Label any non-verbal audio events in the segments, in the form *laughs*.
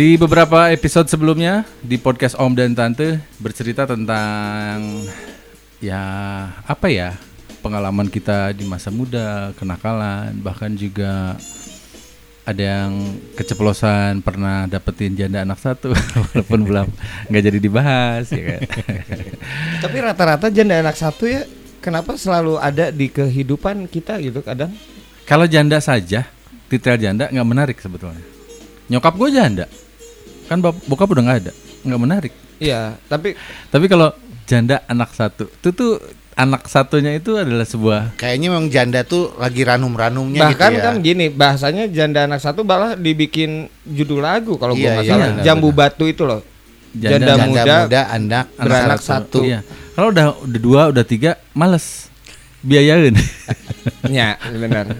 Di beberapa episode sebelumnya di podcast Om dan Tante bercerita tentang ya apa ya pengalaman kita di masa muda, kenakalan, bahkan juga ada yang keceplosan pernah dapetin janda anak satu *laughs* walaupun belum nggak jadi dibahas ya kan. *laughs* Tapi rata-rata janda anak satu ya kenapa selalu ada di kehidupan kita gitu kadang? Kalau janda saja, titel janda nggak menarik sebetulnya. Nyokap gue janda, kan bap- bokap udah nggak ada, nggak menarik. Iya, tapi Tapi kalau janda anak satu, itu tuh anak satunya itu adalah sebuah Kayaknya memang janda tuh lagi ranum-ranumnya gitu bahkan ya. kan gini bahasanya janda anak satu malah dibikin judul lagu kalau Iya, gua nggak iya, salah. benar, Jambu batu itu loh. Janda, janda muda, muda, anak, beranak satu. Iya. Kalau udah udah dua, udah tiga, males biayain. *laughs* Ya, benar.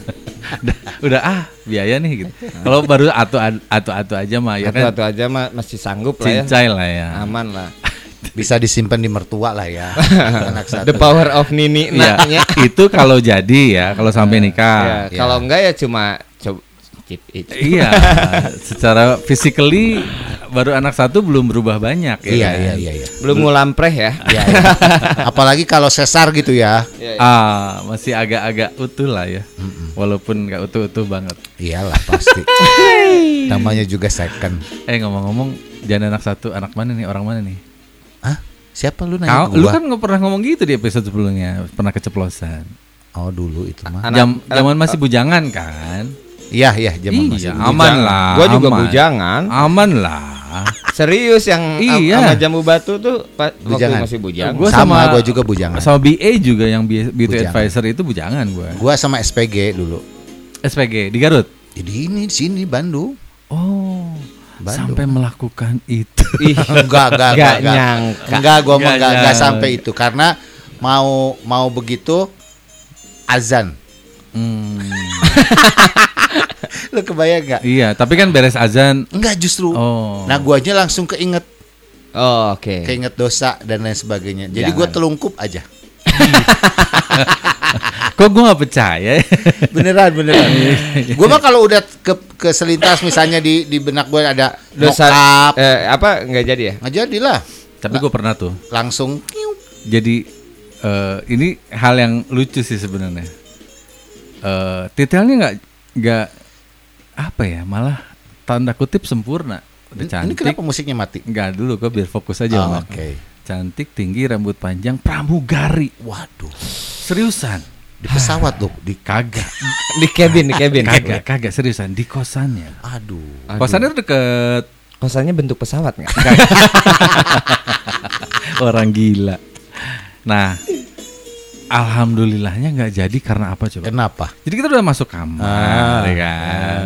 udah, udah ah biaya nih gitu. Kalau baru atu atu atu aja mah ya kan Satu-satu aja mah masih sanggup lah ya. lah ya. Aman lah. *laughs* bisa disimpan di mertua lah ya. *laughs* anak satu. The power of Nini Iya, naknya. itu kalau jadi ya, kalau sampai nikah. Ya, kalau enggak ya cuma keep it. *laughs* Iya, secara physically baru anak satu belum berubah banyak ya. Iya, kan? iya, iya, iya. Belum ngulampreh ya. Iya, iya. *laughs* Apalagi kalau sesar gitu ya. Ah, masih agak-agak utuh lah ya. Walaupun nggak utuh-utuh banget. Iyalah pasti. *laughs* Namanya juga second. Eh ngomong-ngomong, jangan anak satu, anak mana nih? Orang mana nih? Hah? Siapa lu nanya Kau, lu kan nggak pernah ngomong gitu di episode sebelumnya, pernah keceplosan. Oh dulu itu mah. Anak- Jam, zaman masih bujangan kan? Iya, iya, masih iya, dulu. aman lah. Gua juga aman. bujangan. Aman lah. Serius yang Iya. sama jambu batu tuh pa- waktu Bujangan. masih bujang. Gua sama, sama- gua juga bujangan. Sama BA juga yang beauty Bujangan. advisor itu bujangan gua. Gua sama SPG dulu. SPG di Garut. Jadi ini di sini Bandung. Oh. Bandung. Sampai melakukan itu. *laughs* Ih, enggak, enggak, Nggak enggak, nyangka. Enggak, gua enggak, enggak nyangka. sampai itu karena mau mau begitu azan. Hmm. *laughs* *laughs* Lu kebayang enggak? Iya, tapi kan beres azan. Enggak justru. Oh. Nah, guanya langsung keinget, Oh, oke. keinget dosa dan lain sebagainya. Jadi gua Jangan. telungkup aja. *laughs* Kok gua nggak percaya? *laughs* Beneran, beneran. gua mah kalau udah ke keselintas misalnya di di benak gua ada Dosa mokap, eh, apa nggak jadi ya? nggak jadilah. tapi gua pernah tuh. Langsung. Jadi eh, ini hal yang lucu sih sebenarnya. Eh, detailnya nggak nggak apa ya, malah tanda kutip sempurna. Udah Ini cantik. kenapa musiknya mati? Enggak dulu gua biar fokus aja, Oh. Oke. Cantik, tinggi, rambut panjang, pramugari. Waduh. Seriusan? Di pesawat loh, di Kagak. Di cabin, di cabin. kagak, kagak seriusan di kosannya. aduh. Aduh. Kosannya tuh deket Kosannya bentuk pesawat nggak? *laughs* orang gila. Nah, alhamdulillahnya nggak jadi karena apa coba? Kenapa? Jadi kita udah masuk kamar, Ah, ya kan.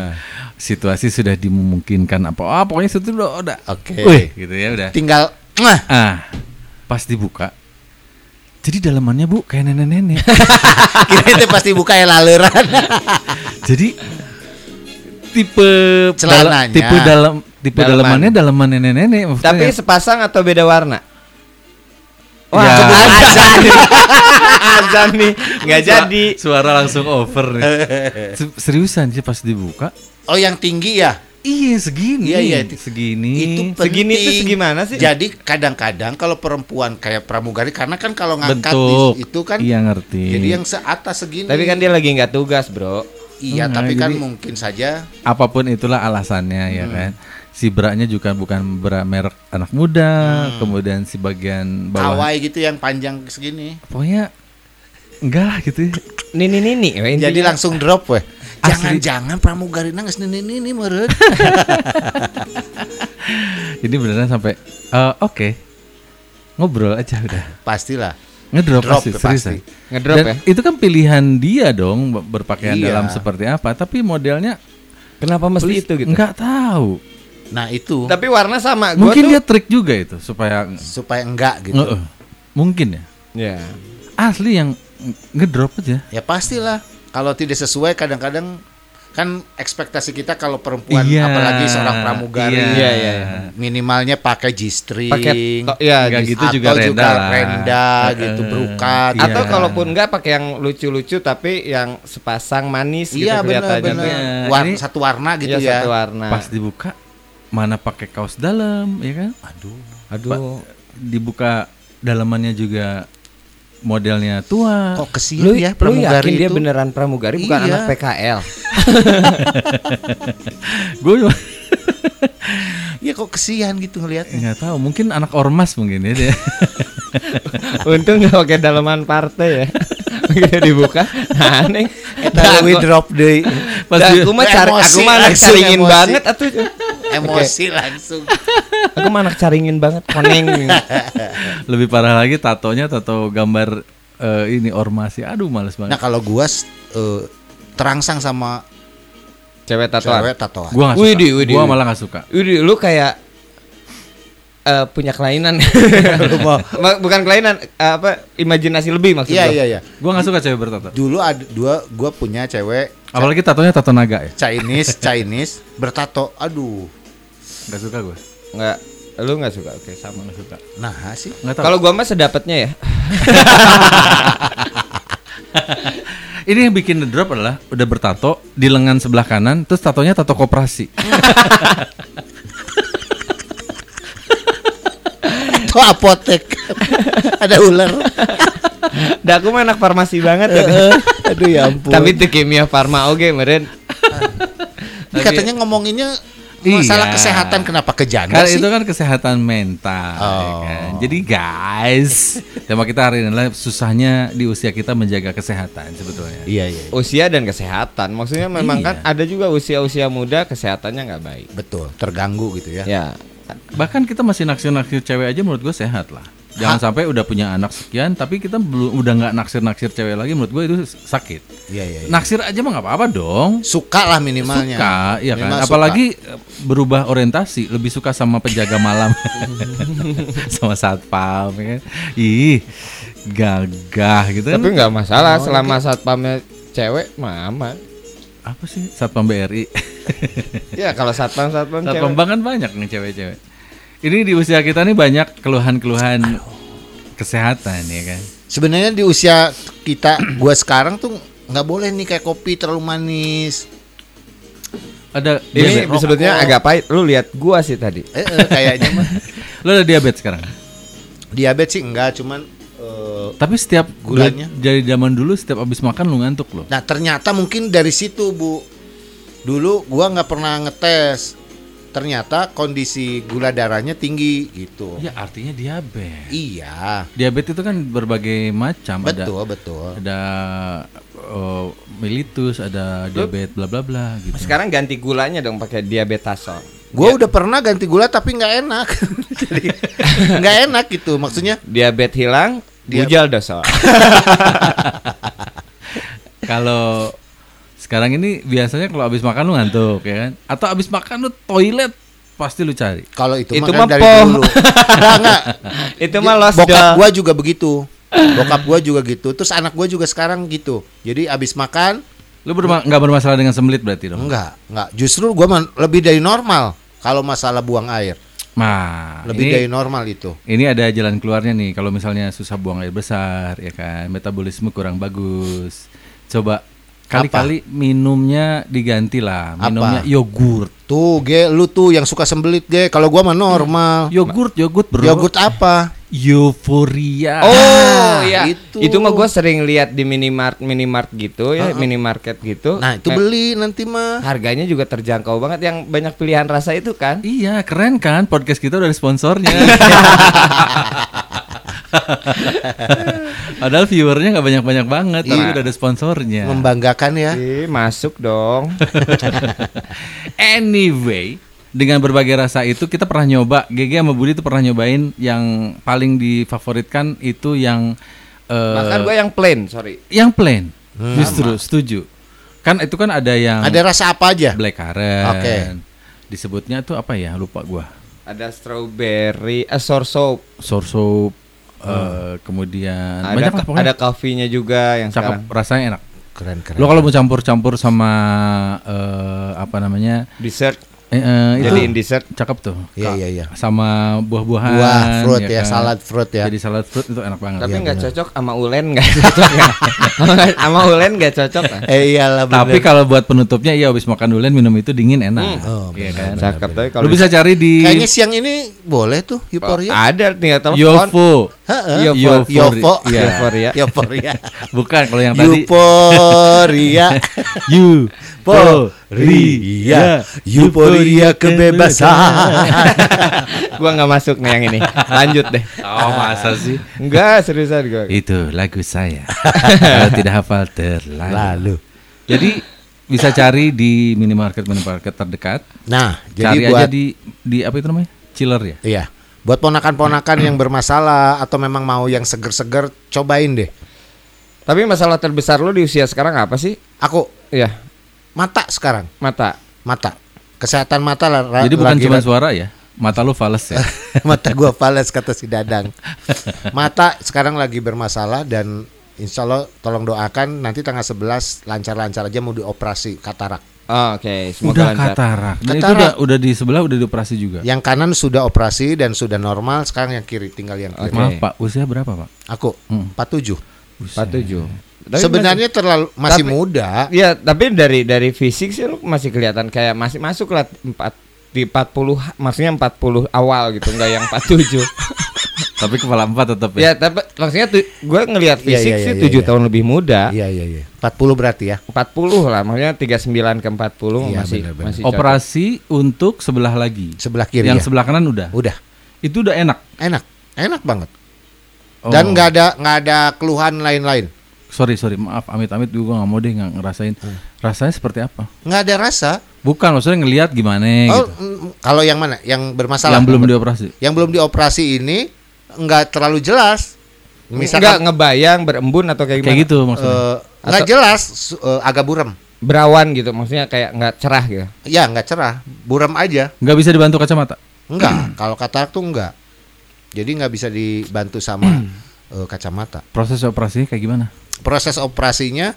Situasi sudah dimungkinkan apa? Ah, pokoknya situ udah udah. Oke. Wih, gitu ya udah. Tinggal Mwah. Ah, pas dibuka. Jadi dalamannya bu kayak nenek-nenek. *laughs* Kira itu pasti buka ya laleran. *laughs* Jadi tipe Celananya. dala- tipe dalam tipe Dalaman. dalamannya dalaman nenek-nenek. maksudnya. Tapi sepasang atau beda warna? Ya. *laughs* azan nih. *laughs* azan nih. Nggak jadi. Suara langsung over nih. *laughs* Se- Seriusan sih pas dibuka. Oh yang tinggi ya? Iya segini. Iya, iya, itu- segini. Itu Segini tuh segimana sih? Jadi kadang-kadang kalau perempuan kayak pramugari karena kan kalau ngangkat bentuk. di- itu kan Iya ngerti. jadi yang seatas segini. Tapi kan dia lagi nggak tugas, Bro. iya, Hmm, tapi kan jadi- mungkin saja apa pun itulah alasannya ya Hmm. kan. Si braknya juga bukan bra merek anak muda, Hmm. kemudian si bagian bawah. kawai gitu yang panjang segini. Pokoknya enggak lah gitu ya. Nini nini. weh, Jadi langsung drop weh. Asli. Jangan-jangan pramugari nangis ini ini meureun. *laughs* Jadi beneran sampai eh, oke. Ngobrol aja udah. Pastilah. Ngedrop Drop pasti, ya, pasti. Ngedrop Dan ya? Itu kan pilihan dia dong ber- berpakaian Iya. dalam seperti apa, tapi modelnya Kenapa mesti please, itu gitu? Enggak tahu. Nah, itu Tapi warna sama. Gua Mungkin tuh, dia trik juga itu supaya supaya enggak gitu. Nge- Mungkin ya. Ya. Asli yang ngedrop aja. Ya pastilah. Kalau tidak sesuai kadang-kadang kan ekspektasi kita kalau perempuan Iya, apalagi seorang pramugari iya. Iya, iya, minimalnya pakai G-string Pakai ya gitu atau juga renda lah. renda gitu Eh, berukat iya. Atau kalaupun enggak pakai yang lucu-lucu tapi yang sepasang manis gitu iya benar kelihatannya benar tuh. Iya, War- ini- satu warna gitu Iya, ya satu warna. Pas dibuka mana pakai kaos dalam, ya kan? Aduh. Aduh. Dibuka dalamannya juga modelnya tua. Kok kesian Lu, ya lu pramugari yakin dia itu? beneran pramugari bukan Iya. anak PKL? *laughs* Gue Iya kok kesian gitu ngelihatnya. nggak tahu, mungkin anak ormas mungkin ya dia. *laughs* Untung nggak pakai dalaman partai ya. *laughs* Begitu dibuka, nah, aneh. Eta we drop deui. Pas Dah, dia- aku mah cari, aku mah emosi. banget atuh. *laughs* Emosi langsung. *laughs* Aku mah anak caringin banget, koneng. *laughs* Lebih parah lagi tatonya tato gambar eh, ini ormas ya. Aduh males Nah banget. kalau gua eh, terangsang sama Cewek tatoan. cewek tatoan. Gua nggak suka. Widih, widih, Gua malah nggak suka. Widih, lu kayak eh, punya kelainan. Bukan kelainan, eh, apa imajinasi lebih maksud Iya gua. iya iya. Gua nggak suka cewek bertato. Dulu ada dua gua punya cewek Apalagi tatonya tato naga ya. Chinese Chinese bertato. Aduh. Nggak suka gue. Nggak, lu nggak suka. Oke, sama. Nggak suka. Nah sih. Nggak tahu. Kalau gua mah sedapatnya ya. *laughs* Ini yang bikin the drop adalah udah bertato di lengan sebelah kanan, terus tatonya tato koperasi. Itu apotek. ada ular. Dah aku mah anak farmasi banget ya. Aduh ya ampun. Tapi itu kimia farma oke meren. Ini katanya ngomonginnya masalah Iya. kesehatan kenapa ke janda Karena sih? itu kan kesehatan mental. ya Oh. kan? Jadi guys, *laughs* tema kita hari ini adalah susahnya di usia kita menjaga kesehatan sebetulnya. Iya iya. Usia dan kesehatan. Maksudnya memang Iya. kan ada juga usia-usia muda kesehatannya nggak baik. Betul, terganggu gitu ya. Ya. Bahkan kita masih naksir-naksir cewek aja menurut gue sehat lah. Jangan sampai udah punya anak sekian tapi kita belum udah nggak naksir-naksir cewek lagi menurut gue itu sakit. Iya iya. iya. Naksir aja mah nggak apa-apa dong. Suka lah minimalnya. Suka, iya kan. Minimal suka. Apalagi eh, berubah orientasi, lebih suka sama penjaga malam, *laughs* sama satpam, ya kan. Ih, gagah gitu kan. Tapi nggak masalah selama satpamnya cewek mah aman. Apa sih satpam BRI? Ya kalau satpam satpam satpam cewek. kan banyak nih cewek-cewek. Ini di usia kita nih banyak keluhan-keluhan kesehatan ya kan. Sebenarnya di usia kita, gua sekarang tuh nggak boleh nih kayak kopi terlalu manis. Ada Ini sebetulnya agak pahit. Lu lihat gua sih tadi. Eh, eh, kayaknya mah *laughs* Lo ada diabetes sekarang. diabetes sih enggak, cuman eh, Tapi setiap Gulanya? dari zaman dulu setiap habis makan lu ngantuk loh. Nah ternyata mungkin dari situ bu Dulu gua nggak pernah ngetes Ternyata kondisi gula darahnya tinggi gitu Ya artinya diabetes. Iya Diabetes itu kan berbagai macam. Ada Betul betul ada uh, mellitus, ada diabetes bla bla bla gitu. Sekarang ganti gulanya dong pakai diabetasol. Gua udah pernah ganti gula tapi nggak enak *laughs* Jadi nggak enak gitu Maksudnya Diabetes hilang, Dia- bujal dosol. *laughs* Kalau sekarang ini biasanya kalau habis makan lu ngantuk ya kan? Atau habis makan lu toilet pasti lu cari. kalau itu, Itu mah dari poh. dulu *laughs* Enggak enggak Itu mah lost Bokap gua juga begitu Bokap gua juga gitu Terus anak gua juga sekarang gitu Jadi abis makan Lu berma- nggak bermasalah dengan sembelit berarti dong? Enggak, enggak. Justru gua lebih dari normal kalau masalah buang air. Nah, Lebih ini, dari normal itu. ini ada jalan keluarnya nih. Kalau misalnya susah buang air besar, ya kan, metabolisme kurang bagus. Coba kali-kali minumnya diganti lah. Apa? Minumnya yogurt. Tuh, ge, lu tuh yang suka sembelit, ge. Kalau gua mah normal. *laughs* Yogurt, yogurt bro. Yogurt apa? Euforia. Oh iya, itu. itu, mah gue sering lihat di minimart minimart gitu ya, minimarket gitu. Nah, itu Kayak beli nanti mah. Harganya juga terjangkau banget yang banyak pilihan rasa itu kan. Iya, keren kan? Podcast kita udah ada sponsornya. *laughs* *laughs* Padahal viewernya nggak banyak-banyak banget, tapi Iya. udah ada sponsornya. Membanggakan ya. Ih, masuk dong. *laughs* anyway, dengan berbagai rasa itu kita pernah nyoba. GG sama Budi itu pernah nyobain yang paling difavoritkan itu yang eh, Bahkan gue yang plain, sorry. yang plain. Justru setuju. Kan itu kan ada yang Ada rasa apa aja? black currant. Oke. Disebutnya tuh apa ya? Lupa gua. Ada strawberry, eh, sour soup. Sour soup eh, kemudian Ada banyak lah pokoknya. ada coffee-nya juga yang cakep sekarang. rasanya enak. Keren keren. Lo kalau mau campur-campur sama eh, apa namanya? Dessert. Eh, eh, itu Jadiin dessert. cakep tuh. Iya, iya, iya. Sama buah-buahan. Buah, fruit ya, kan? salad fruit ya. Jadi salad fruit itu enak banget. Tapi Iya, nggak bener. cocok *laughs* sama ulen nggak cocok ya? sama ulen nggak cocok. ah? Eh iyalah Tapi bener. kalau buat penutupnya iya habis makan durian minum itu dingin enak. Oh, Iya kan? Cakep tapi kalau Lu bisa cari di Kayaknya siang ini boleh tuh euforia. ada tinggal telepon. Yovo. Heeh. Iya. Euforia. Euforia. Bukan kalau yang tadi Euforia. *laughs* Euforia. Euforia kebebasan. *laughs* gua nggak masuk nih yang ini. Lanjut deh. Oh, masa sih? Enggak seriusan gua. Itu lagu saya. *laughs* Kalau tidak hafal terlalu. Lalu. Jadi bisa cari di minimarket minimarket terdekat. Nah, cari jadi buat aja di di apa itu namanya? Chiller ya. Iya. Buat ponakan-ponakan yang bermasalah atau memang mau yang seger-seger, cobain deh. Tapi masalah terbesar lu di usia sekarang apa sih? Aku Iya, mata sekarang, mata. mata. Kesehatan mata lah. Jadi bukan cuma suara ya. Mata lu fales ya. *laughs* mata gua fales kata si Dadang. Mata sekarang lagi bermasalah dan insya Allah tolong doakan nanti tanggal 11 lancar-lancar aja mau dioperasi katarak. Oh, Oke, semoga udah lancar. katarak. Dan itu Katarak. udah udah di sebelah udah dioperasi juga. Yang kanan sudah operasi dan sudah normal, sekarang yang kiri tinggal yang kiri. Oke. Maaf Pak, usia berapa Pak? Aku Hmm. 47. Empat tujuh. Tapi Sebenarnya terlalu masih Tapi- muda. masih- Iya, tapi dari dari fisik sih lu masih kelihatan kayak masih masuk lah empat di 40 maksudnya 40 awal gitu, enggak yang 47. *laughs* Tapi kepala empat tetap ya. ya, tapi maksudnya tuh gue ngelihat Iya, fisik iya, sih iya, 7 iya. tahun lebih muda. Iya iya iya. 40 berarti ya. 40 lah, maksudnya 39 ke 40 Iya, masih benar-benar. masih cocok. Operasi untuk sebelah lagi. Sebelah kiri Yang ya. sebelah kanan udah. Udah. Itu udah enak. Enak. Enak banget. Oh. Dan nggak ada nggak ada keluhan lain-lain. Sorry sorry maaf amit amit juga nggak mau deh nggak ngerasain. Hmm. Rasanya seperti apa? Nggak ada rasa. Bukan maksudnya ngelihat gimana Oh, gitu. mm, kalau yang mana? Yang bermasalah. Yang belum dioperasi. Yang belum dioperasi ini nggak terlalu jelas. Misalkan ngebayang berembun atau kayak gimana? Kayak gitu maksudnya. eh, nggak jelas, eh, agak buram. Berawan gitu, maksudnya kayak nggak cerah gitu. Ya nggak cerah, buram aja. Nggak bisa dibantu kacamata. Enggak. kalau katarak tuh enggak. Jadi nggak bisa dibantu sama eh, kacamata. Proses operasinya kayak gimana? Proses operasinya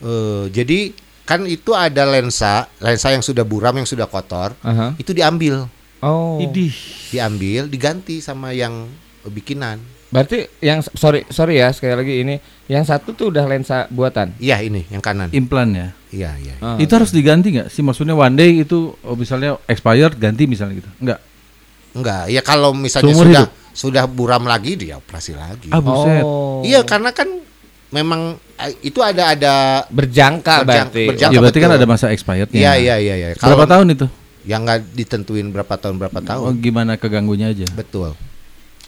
eh, jadi kan itu ada lensa lensa yang sudah buram yang sudah kotor Aha. itu diambil Oh. Idih. diambil diganti sama yang bikinan Berarti yang sorry sorry ya sekali lagi ini yang satu tuh udah lensa buatan. iya ini yang kanan Implan ya. iya iya Ah, itu harus diganti nggak sih? Maksudnya one day itu oh, misalnya expired ganti misalnya gitu. Enggak. enggak ya kalau misalnya Seumur sudah hidup? sudah buram lagi dia operasi lagi Ah buset. Oh. iya karena kan memang eh, itu ada ada berjangka Berjang- berarti. berjangka. Ya berarti kan betul. ada masa expirednya. iya iya iya iya Berapa tahun itu? yang nggak ditentuin berapa tahun berapa Oh, tahun gimana keganggunya aja. betul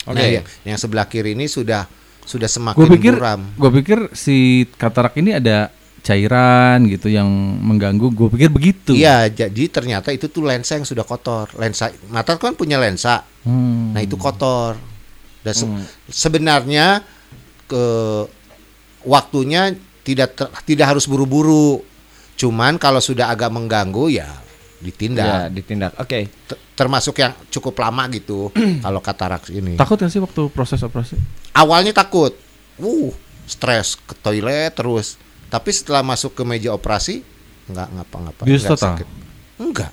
Oke. nah yang, yang sebelah kiri ini sudah sudah semakin Gue pikir, buram gue pikir si katarak ini ada cairan gitu yang mengganggu. Gue pikir begitu. Iya, jadi ternyata itu tuh lensa yang sudah kotor. Lensa mata kan punya lensa. Hmm. Nah, itu kotor. Dan se- sebenarnya ke waktunya tidak ter- tidak harus buru-buru. Cuman kalau sudah agak mengganggu ya Ya, ditindak. ditindak. Oke. T- Termasuk yang cukup lama gitu *clears throat* kalau katarak ini. Takut gak sih waktu proses operasi? Awalnya takut. Uh, stres ke toilet terus. Tapi setelah masuk ke meja operasi nggak ngapa-ngapa. Bius nggak total? sakit. Enggak.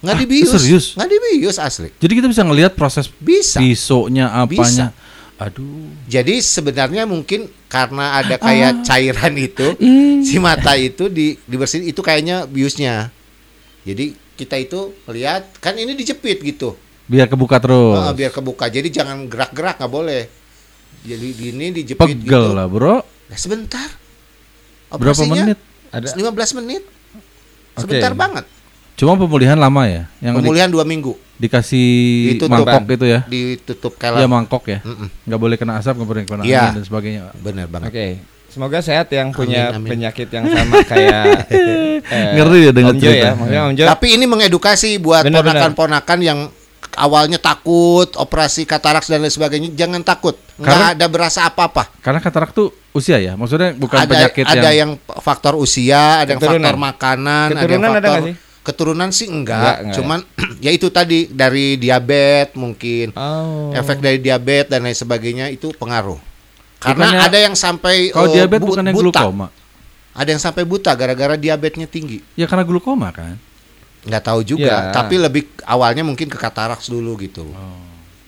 Nggak Ah, dibius. serius? Nggak dibius asli. Jadi kita bisa ngelihat proses Bisa. pisoknya apanya. Aduh. Jadi sebenarnya mungkin karena ada Ah. kayak cairan itu *laughs* si mata itu di dibersihin itu kayaknya biusnya. Jadi kita itu lihat kan ini dijepit gitu. Biar kebuka terus. Ah, biar kebuka. Jadi jangan gerak-gerak nggak boleh. Jadi gini dijepit Pegel gitu. lah bro. Nah, sebentar. Berapa Operasinya menit? Ada 15 menit. Oke. Sebentar banget. Cuma pemulihan lama ya. Yang di- Pemulihan dua minggu. dikasih Ditutup. mangkok itu ya. Ditutup Iya kelap. mangkok ya. Mm-mm. Nggak boleh kena asap, nggak boleh kena Iya. angin dan sebagainya. Bener banget. Oke. Semoga sehat yang punya amin. penyakit yang sama *laughs* kayak eh, Ngeri ya Om Jo ya. cerita. Maksudnya Om Jo. Tapi ini mengedukasi buat ponakan-ponakan yang awalnya takut operasi kataraks dan lain sebagainya, jangan takut. Nggak Karena- ada berasa apa-apa. Karena katarak tuh usia ya. Maksudnya bukan ada penyakit ada yang, yang... faktor usia, ada yang faktor makanan, ada yang Keturunan ada faktor nggak sih? Keturunan sih enggak, Enggak, enggak cuman *clears throat* ya itu tadi dari diabetes mungkin. Oh. Efek dari diabetes dan lain sebagainya itu pengaruh. Karena Bukannya- ada yang sampai kalau eh, diabetes bu- bukannya buta. glukoma. Ada yang sampai buta gara-gara diabetesnya tinggi. Ya karena glukoma kan. nggak tahu juga. Ya. Tapi lebih awalnya mungkin ke kataraks dulu gitu.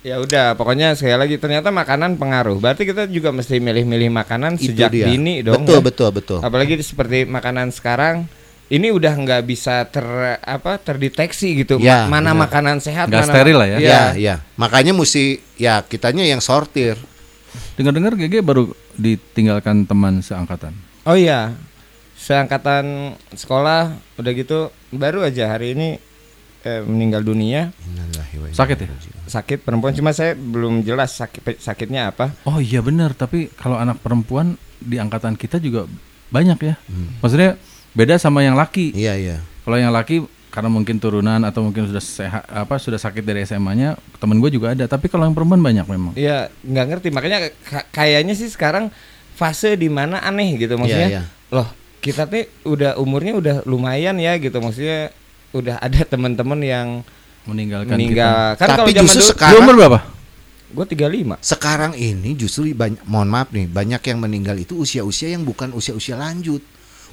Ya udah, pokoknya sekali lagi ternyata makanan pengaruh. Berarti kita juga mesti milih-milih makanan Itu sejak dia. dini dong. Betul ya. betul betul. Apalagi seperti makanan sekarang ini udah nggak bisa ter apa terdeteksi gitu Ya, Ma- mana benar. makanan sehat Nggak mana steril lah ya. Iya. Ya ya. Makanya mesti ya kitanya yang sortir. Dengar-dengar GG baru ditinggalkan teman seangkatan. Oh iya. Seangkatan sekolah udah gitu baru aja hari ini eh, meninggal dunia Innalillahi wa inna Sakit ya? sakit perempuan cuma saya belum jelas sakit sakitnya apa. Oh iya benar, tapi kalau anak perempuan di angkatan kita juga banyak ya. Maksudnya beda sama yang laki. Iya iya. Kalau yang laki karena mungkin turunan atau mungkin sudah sehat apa sudah sakit dari SMA-nya, temen gue juga ada. Tapi kalau yang perempuan banyak memang. Iya, nggak ngerti. Makanya ka- kayaknya sih sekarang fase di mana aneh gitu maksudnya. Iya, iya. Loh, kita tuh udah umurnya udah lumayan ya gitu maksudnya udah ada teman-teman yang Meninggalkan meninggal. Kan Tapi justru dulu sekarang umur berapa? gue 35. sekarang ini justru banyak mohon maaf nih banyak yang meninggal itu usia-usia yang bukan usia-usia lanjut.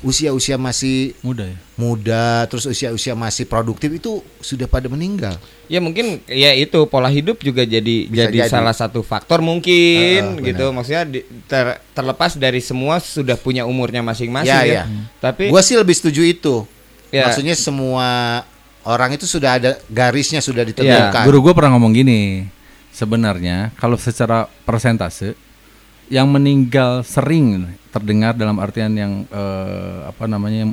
Usia-usia masih Muda ya. muda terus usia-usia masih produktif itu sudah pada meninggal. Ya mungkin ya itu pola hidup juga jadi Bisa jadi, jadi. salah satu faktor mungkin benar. gitu. Maksudnya di- ter- terlepas dari semua sudah punya umurnya masing-masing Ya, ya. ya. Tapi Gua sih lebih setuju itu. Ya. Maksudnya semua orang itu sudah ada garisnya sudah Iya, ditentukan. Guru gue pernah ngomong gini, sebenarnya kalau secara persentase yang meninggal sering terdengar dalam artian yang eh, apa namanya yang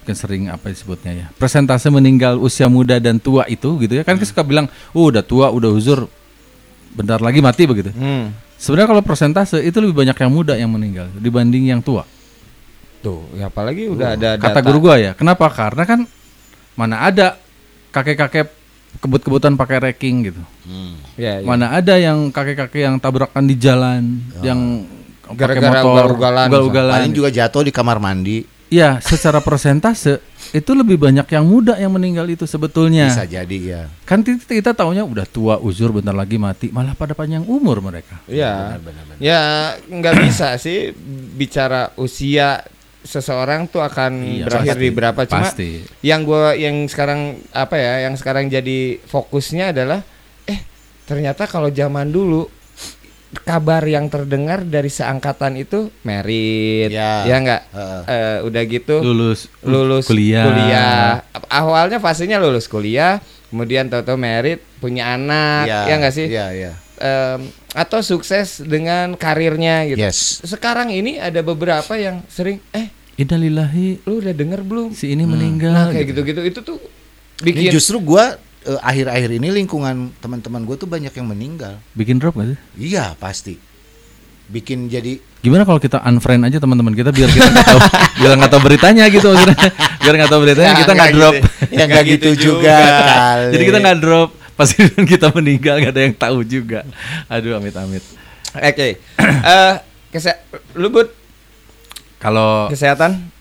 mungkin sering apa disebutnya ya persentase meninggal usia muda dan tua itu gitu ya. Kan kita suka bilang oh udah tua udah uzur bentar lagi mati begitu. Hmm, sebenarnya kalau persentase itu lebih banyak yang muda yang meninggal dibanding yang tua. Tuh, ya apalagi udah ada kata data. guru gua ya. Kenapa? Karena kan mana ada kakek-kakek kebut-kebutan pakai racking gitu. Hmm. Ya, ya. Mana ada yang kakek-kakek yang tabrakan di jalan, yang pakai Gara-gara ugal-ugalan ugal-ugalan. Paling juga jatuh di kamar mandi. Ya, secara persentase itu lebih banyak yang muda yang meninggal itu sebetulnya. Bisa jadi ya. Kan kita, kita taunya udah tua, uzur bentar lagi mati, malah pada panjang umur mereka. Ya, Benar, benar, ya nggak bisa sih bicara usia seseorang tuh akan Iya, berakhir pasti, di berapa cuma pasti. yang gua yang sekarang apa ya yang sekarang jadi fokusnya adalah eh ternyata kalau zaman dulu kabar yang terdengar dari seangkatan itu merit Ya. ya nggak Heeh. Eh, udah gitu Lulus lulus kuliah. kuliah. awalnya fasenya lulus kuliah kemudian tahu-tahu merit punya anak ya nggak sih Iya, iya. Em, atau sukses dengan karirnya gitu Yes. sekarang ini ada beberapa yang sering eh Innalillahi lu udah denger belum si ini meninggal. nah kayak gitu-gitu itu tuh Ini bikin justru gua eh, akhir-akhir ini lingkungan teman-teman gue tuh banyak yang meninggal. Bikin drop gak sih? Iya, pasti. Bikin jadi Gimana kalau kita unfriend aja teman-teman kita biar kita nggak tahu *laughs* biar nggak tahu beritanya gitu maksudnya. Biar nggak tahu beritanya kita nggak drop. Ya nggak gitu juga kali. Jadi kita nggak drop pasti *laughs* kita meninggal nggak ada yang tahu juga. Aduh amit amit. oke eh kese lu Kalau kesehatan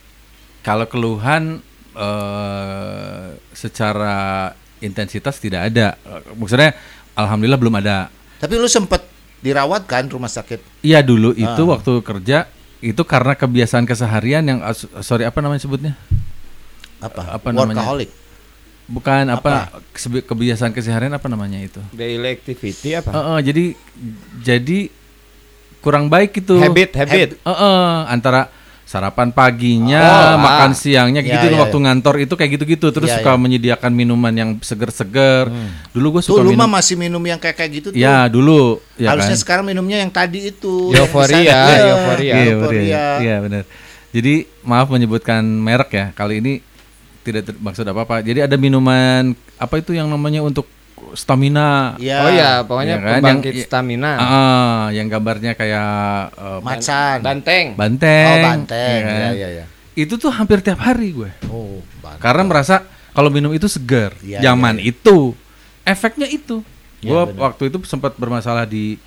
kalau keluhan eh, secara intensitas tidak ada. Maksudnya alhamdulillah belum ada. Tapi lu sempet dirawat kan rumah sakit? Iya dulu itu Ah. waktu kerja itu karena kebiasaan keseharian yang ah, sorry apa namanya sebutnya? Apa? Apa namanya? Workaholic. Bukan apa, kese- kebiasaan keseharian apa namanya itu? daily activity apa Heeh, jadi jadi kurang baik itu. habit habit Heeh, antara sarapan paginya, Oh, makan ah. siangnya Ya, gitu ya, waktu ngantor itu kayak gitu-gitu terus Ya, suka ya. menyediakan minuman yang seger-seger. Dulu gue suka Tuh lu minum. mah masih minum yang kayak kayak gitu tuh. Ya, dulu ya Harusnya kan. sekarang minumnya yang tadi itu. Euforia. Iya, euforia. Iya, euforia. Iya, iya, benar. Jadi maaf menyebutkan merek ya. Kali ini tidak maksud apa-apa. Jadi ada minuman apa itu yang namanya untuk stamina. Iya. oh ya pokoknya Iya kan, pembangkit yang- stamina Ah, yang gambarnya kayak eh, Macan. banteng banteng. Oh, banteng. ya kan? Iya, iya, iya. Itu tuh hampir tiap hari gue. Oh, banteng. Karena merasa kalau minum itu segar. Iya, Zaman iya, itu efeknya itu. Gue benar. waktu itu sempat bermasalah di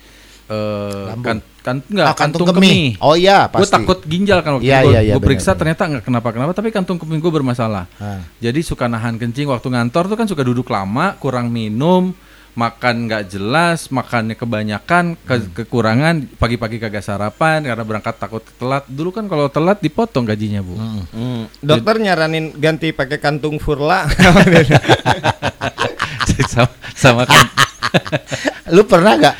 eh, kan, kan enggak, Ah, kantung kemih. Oh iya, Gue pasti. takut ginjal kan waktu Iya, itu iya, gue iya, periksa benar, ternyata nggak kenapa-kenapa tapi kantung kemih gue bermasalah. Ah. Jadi suka nahan kencing waktu ngantor tuh kan suka duduk lama, kurang minum, makan nggak jelas, makannya kebanyakan, ke- kekurangan, pagi-pagi kagak sarapan karena berangkat takut telat. Dulu kan kalau telat dipotong gajinya, Bu. Hmm. Dokter nyaranin ganti pakai kantung furla. *laughs* *laughs* sama, sama kan. *laughs* Lu pernah gak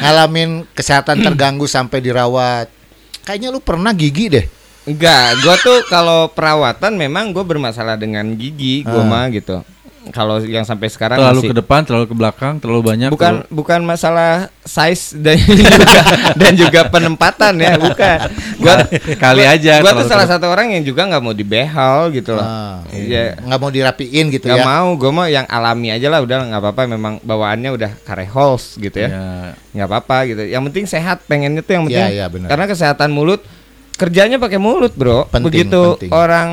ngalamin kesehatan terganggu sampai dirawat? Kayaknya lu pernah gigi deh. Enggak, gua tuh kalau perawatan memang gua bermasalah dengan gigi, gua Ah. mah gitu. Kalau yang sampai sekarang terlalu masih ke depan, terlalu ke belakang, terlalu banyak. bukan terlalu- bukan masalah size dan *laughs* juga dan juga penempatan ya, bukan. Gua Kali gua- aja Gua tuh salah satu orang yang juga nggak mau dibehal gitu loh. Ah, Iya. nggak mau dirapiin gitu Gak ya. mau, gue mau yang alami aja lah udah nggak apa-apa memang bawaannya udah karehols gitu ya. Ya, nggak apa-apa gitu. Yang penting sehat, pengennya tuh yang penting. Iya, iya, benar. Karena kesehatan mulut kerjanya pakai mulut, Bro. Penting, begitu penting. orang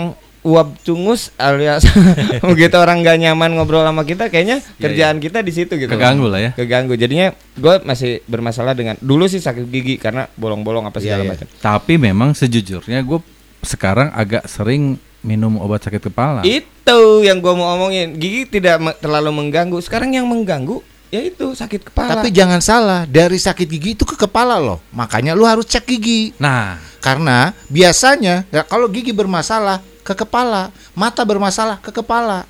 uap cungus alias *laughs* begitu orang nggak nyaman ngobrol sama kita kayaknya kerjaan kita di situ gitu. Keganggu lah ya. Keganggu. Jadinya gue masih bermasalah dengan dulu sih sakit gigi karena bolong-bolong apa Iya, segala iya. macam. Tapi memang sejujurnya gue sekarang agak sering minum obat sakit kepala. Itu yang gue mau omongin. Gigi tidak me- terlalu mengganggu. Sekarang yang mengganggu yaitu sakit kepala. Tapi jangan salah, dari sakit gigi itu ke kepala loh. Makanya lu harus cek gigi. Nah, Karena biasanya ya, kalau gigi bermasalah ke kepala, mata bermasalah ke kepala.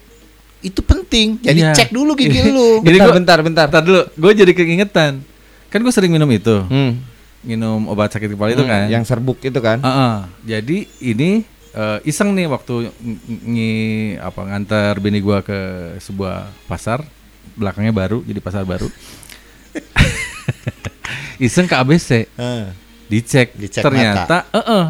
Itu penting. Jadi Iya. cek dulu gigi *laughs* lu. Jadi bentar, gua- bentar, bentar. Bentar dulu, gue jadi keingetan. Kan gue sering minum itu, Hmm. minum obat sakit kepala itu Hmm, kan. Yang serbuk itu kan. Heeh. Jadi ini eh, iseng nih waktu ng- ngi apa nganter bini gua ke sebuah pasar belakangnya baru jadi pasar baru. *laughs* iseng ke ABC Eh, dicek, Dicek ternyata heeh,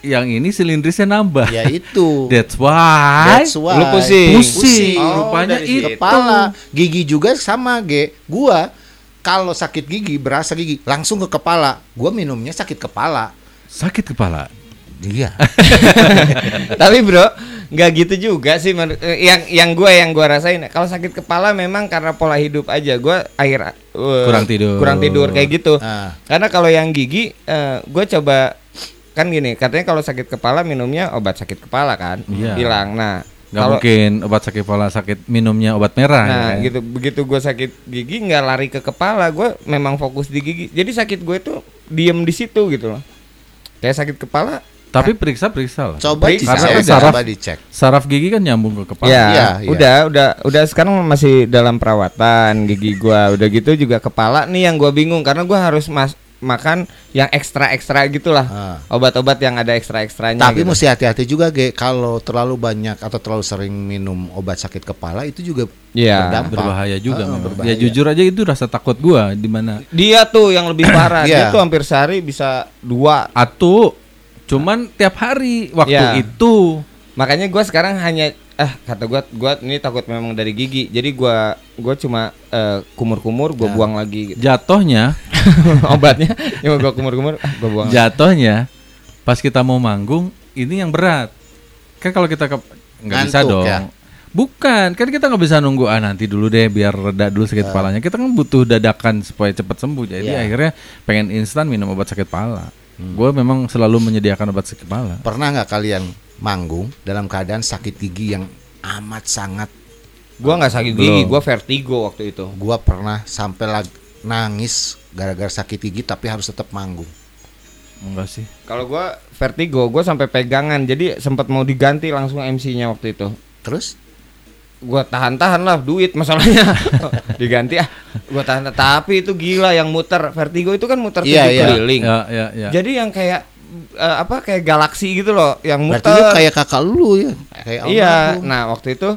yang ini silindrisnya nambah. ya itu. *laughs* That's why. That's why. Lu pusing. Pusing. Oh, Rupanya dari itu. kepala. Gigi juga sama, Ge. Gua kalau sakit gigi, berasa gigi, langsung ke kepala. Gua minumnya sakit kepala. Sakit kepala. Iya. *laughs* *laughs* Tapi bro, nggak gitu juga sih. eh, Yang yang gue yang gue rasain. Kalau sakit kepala memang karena pola hidup aja. Gue akhir eh, Kurang tidur. kurang tidur kayak gitu. Ah. Karena kalau yang gigi, gue coba kan gini. Katanya kalau sakit kepala minumnya obat sakit kepala kan, Iya. hilang. Nah, Gak kalau mungkin obat sakit kepala sakit minumnya obat merah. Nah, ya kan? gitu begitu gue sakit gigi nggak lari ke kepala, gue memang fokus di gigi. Jadi sakit gue tuh diem di situ gitu loh. Kayak sakit kepala. Tapi periksa periksa lah. Coba Periksa. Karena kan coba saraf- dicek. Saraf gigi kan nyambung ke kepala. Ya, Iya, iya. udah, udah, udah sekarang masih dalam perawatan gigi gua. Udah gitu juga kepala nih yang gua bingung karena gua harus mas makan yang ekstra ekstra gitulah. Ah. Obat-obat yang ada ekstra ekstranya. Tapi gitu. mesti hati-hati juga, Ge. Kalau terlalu banyak atau terlalu sering minum obat sakit kepala itu juga Iya. berdampak. berbahaya juga memang. berbahaya. Ya jujur aja itu rasa takut gua di mana Dia tuh yang lebih *coughs* parah. Dia Iya. tuh hampir sehari bisa dua. atu cuman tiap hari waktu Ya. itu Makanya gua sekarang hanya ah kata gua gua ini takut memang dari gigi. Jadi gua gua cuma eh, kumur-kumur gua Ya. buang lagi gitu. jatuhnya *laughs* obatnya. Yang gua kumur-kumur ah, gua buang. lagi. jatuhnya pas kita mau manggung ini yang berat kan kalau kita ke nggak bisa dong ya? bukan kan kita nggak bisa nunggu ah nanti dulu deh biar reda dulu sakit kepalanya kita kan butuh dadakan supaya cepat sembuh jadi Iya. akhirnya pengen instan minum obat sakit kepala gue memang selalu menyediakan obat sakit kepala Pernah nggak kalian manggung dalam keadaan sakit gigi yang amat sangat? Gua nggak sakit gigi, Belum. gua vertigo waktu itu. Gua pernah sampai lag- nangis gara-gara sakit gigi tapi harus tetap manggung. enggak sih Kalau gua vertigo, gua sampai pegangan. Jadi sempat mau diganti langsung MC-nya waktu itu. Terus Gua tahan-tahan lah duit masalahnya. *laughs* diganti ah. Gua tahan tapi itu gila yang muter vertigo itu kan muter Iya, tujuh iya. keliling. ya ya ya Jadi yang kayak eh, apa kayak galaksi gitu loh yang berarti muter. lu kayak kakak lu ya? Kayak iya. almarhum. Nah, waktu itu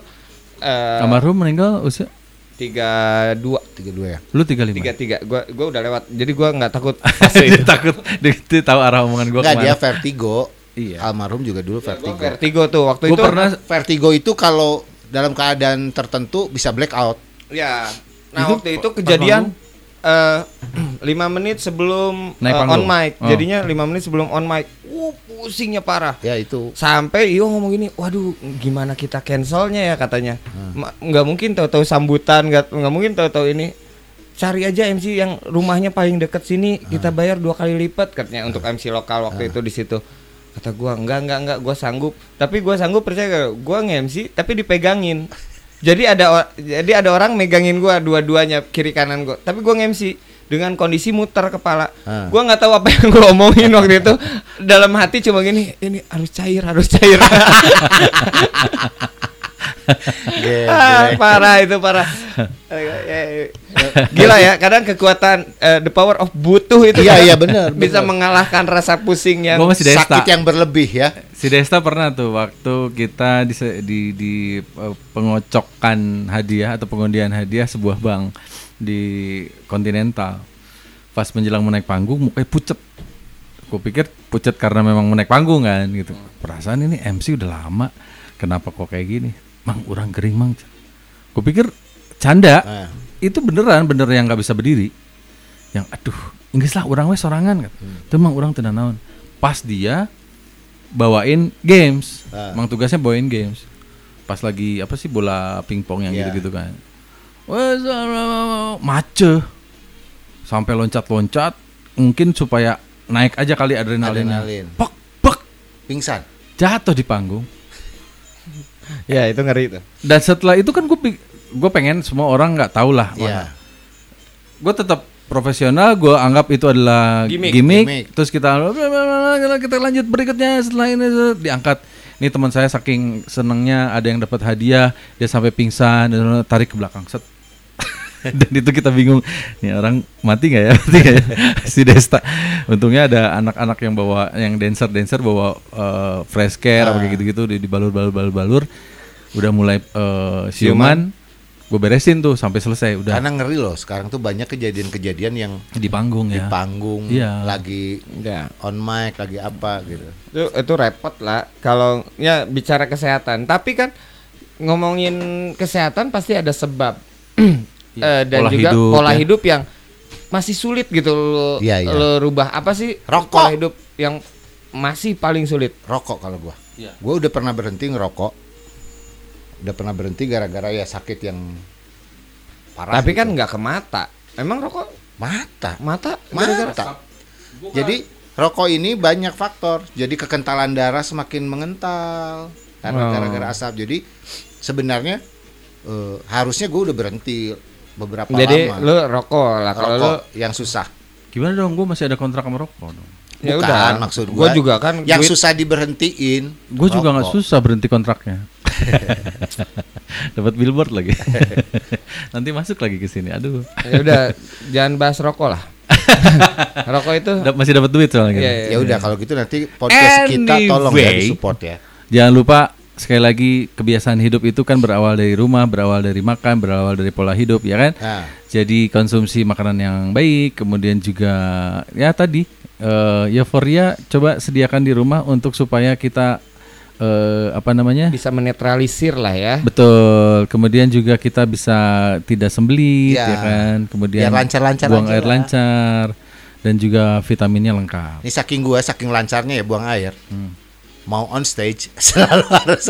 eh almarhum meninggal usia tiga dua tiga dua ya. lu tiga lima tiga tiga gua gua udah lewat jadi gua nggak takut *laughs* dia takut dia, dia tahu arah omongan gue Enggak dia vertigo. Iya. Almarhum juga dulu Gua vertigo. vertigo tuh waktu Gua itu pernah Vertigo itu kalau dalam keadaan tertentu bisa blackout. Ya. Nah, Itu waktu itu kejadian eh lima menit sebelum Naik panggung. on mic. Oh. Jadinya lima menit sebelum on mic. Uh, pusingnya parah. Ya itu. Sampai Iyo ngomong gini, waduh, gimana kita cancelnya ya katanya. Hmm. Nggak mungkin tahu-tahu sambutan, nggak nggak mungkin tahu-tahu ini. Cari aja MC yang rumahnya paling deket sini, kita bayar dua kali lipat katanya untuk MC lokal waktu itu di situ. Kata gua, enggak enggak enggak, gua sanggup. Tapi gua sanggup percaya gak? Gua nge-MC tapi dipegangin. Jadi ada jadi ada orang megangin gua dua-duanya kiri kanan gua. Tapi gua nge-MC dengan kondisi muter kepala. Ah. Gua nggak tahu apa yang gua omongin *laughs* waktu itu. Dalam hati cuma gini, ini harus cair, harus cair. Ge- Ah, parah itu parah. *laughs* Gila ya, kadang kekuatan eh, the power of butuh itu Iya, iya, benar, *laughs* bisa benar. mengalahkan rasa pusing yang Gua masih Desta. sakit yang berlebih ya. Si Desta pernah tuh waktu kita di di, di eh, pengocokan hadiah atau pengundian hadiah sebuah bank di Continental. Pas menjelang mau naik panggung mukanya pucet. Gue pikir pucet karena memang mau naik panggung kan gitu. Perasaan ini MC udah lama. Kenapa kok kayak gini? Mang orang gering mang. Gue pikir canda. Ah. Itu beneran bener yang nggak bisa berdiri. Yang aduh, Inggris lah orang wes sorangan kan. Itu emang orang tidak naon. Pas dia bawain games. Ah. Emang tugasnya bawain games. Pas lagi apa sih bola pingpong yang Iya. gitu-gitu kan. Wes mace. Sampai loncat-loncat mungkin supaya naik aja kali adrenalinnya. Adrenalin. Pek pek Pingsan. jatuh di panggung. *laughs* ya itu ngeri itu. Dan setelah itu kan gue gue pengen semua orang nggak tahu lah. Iya. Gue tetap profesional, gue anggap itu adalah Gimmick. gimmick. Gimmick. Terus kita kita lanjut berikutnya setelah ini diangkat. Ini teman saya saking senengnya ada yang dapat hadiah, dia sampai pingsan, dan tarik ke belakang set. *laughs* dan itu kita bingung, nih orang mati nggak ya? *laughs* Mati nggak ya? *laughs* si Desta. Untungnya ada anak-anak yang bawa, yang dancer dancer bawa eh, fresh care apa kayak gitu-gitu di, di balur balur balur balur. Udah mulai eh, siuman, gue beresin tuh sampai selesai. Udah Karena ngeri loh. Sekarang tuh banyak kejadian-kejadian yang di panggung di ya. panggung Iya. lagi Ya. on mic lagi apa gitu. Itu itu repot lah kalau ya bicara kesehatan. Tapi kan ngomongin kesehatan pasti ada sebab. *clears throat* Eh, dan Pola juga hidup, pola ya. hidup yang masih sulit gitu lo, Iya, iya. lo rubah apa sih Rokok. pola hidup yang masih paling sulit. Rokok kalau gua. Iya. Gua udah pernah berhenti ngerokok. Udah pernah berhenti gara-gara ya sakit yang parah. Tapi gitu. kan nggak ke mata. Emang rokok mata. mata gara-gara Mata. Jadi rokok ini banyak faktor. Jadi kekentalan darah semakin mengental karena Oh. gara-gara asap. Jadi sebenarnya eh, harusnya gue udah berhenti beberapa Jadi lama. lu rokok lah kalau lu yang susah. Gimana dong? Gue masih ada kontrak sama rokok dong. ya Bukan, udah maksud gua gua juga kan yang duit- susah diberhentiin. Gue juga nggak susah berhenti kontraknya. *laughs* Dapat billboard lagi. *laughs* Nanti masuk lagi ke sini. Aduh. ya udah jangan bahas rokok lah. *laughs* rokok itu Dap- masih dapat duit soalnya. Iya, gitu. iya. Ya udah kalau gitu nanti podcast kita tolong ya Anyway. disupport ya. Jangan lupa sekali lagi kebiasaan hidup itu kan berawal dari rumah, berawal dari makan, berawal dari pola hidup, ya kan? Nah, Jadi konsumsi makanan yang baik, kemudian juga ya tadi eh euforia coba sediakan di rumah untuk supaya kita eh apa namanya? bisa menetralisir lah ya. Betul. Kemudian juga kita bisa tidak sembelit, Ya. ya kan? Kemudian Biar lancar-lancar buang air lah. lancar dan juga vitaminnya lengkap. ini saking gua saking lancarnya ya buang air. Hmm. Mau on stage *laughs* selalu harus.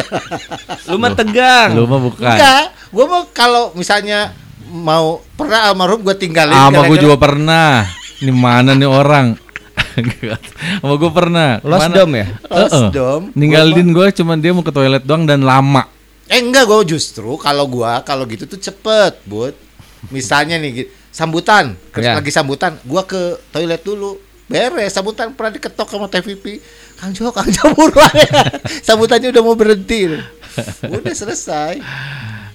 Lu mah tegang. Lu mah bukan. Enggak, gua mau kalau misalnya mau pernah almarhum gua tinggalin Sama gue gara-gara- juga pernah. Ini mana nih orang? *laughs* Sama gue pernah. Lost Ke mana? dom ya? Lost Heeh. dom. Ninggalin gue cuman dia mau ke toilet doang dan lama. Eh enggak gua justru kalau gua kalau gitu tuh cepet, Bud. Misalnya nih sambutan, terus Ya. lagi sambutan, gua ke toilet dulu. Beres sambutan pernah diketok sama TVP. Kang Jo, Kang Jo buruan ya. Sambutannya udah mau berhenti. Udah selesai.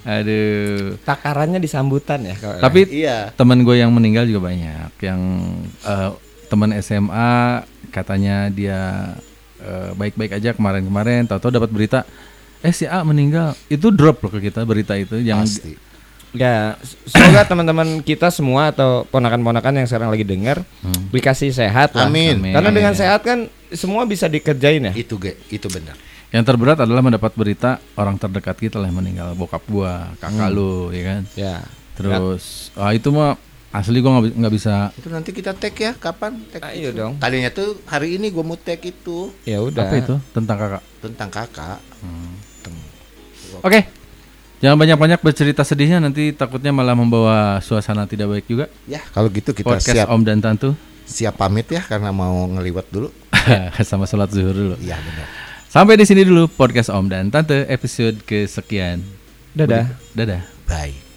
Aduh. Takarannya di sambutan ya. kalau- Tapi Iya. teman gue yang meninggal juga banyak. Yang eh, teman SMA katanya dia eh, baik-baik aja kemarin-kemarin. Tahu-tahu dapat berita, eh si A meninggal. Itu drop loh ke kita berita itu. Yang Pasti. Ya, semoga teman-teman kita semua atau ponakan-ponakan yang sekarang lagi dengar dikasih sehat lah. Amin. Amin. Karena dengan Amin. sehat kan semua bisa dikerjain ya. Itu ge, itu benar. Yang terberat adalah mendapat berita orang terdekat kita lah yang meninggal, bokap gua, kakak lu, ya kan. Ya. Terus, ah itu mah asli gua nggak bi- nggak bisa. Itu nanti kita tag ya kapan? Tag Ayo itu. dong. Tadinya tuh hari ini gua mau tag itu Ya udah. Apa itu tentang kakak? tentang kakak. Oke, jangan banyak-banyak bercerita sedihnya nanti takutnya malah membawa suasana tidak baik juga. Ya, kalau gitu kita Podcast siap Om dan Tantu siap pamit ya karena mau ngeliwat dulu. *laughs* sama sholat zuhur dulu. Iya benar. Sampai di sini dulu podcast Om dan Tante episode kesekian. Dadah. Dadah. Bye.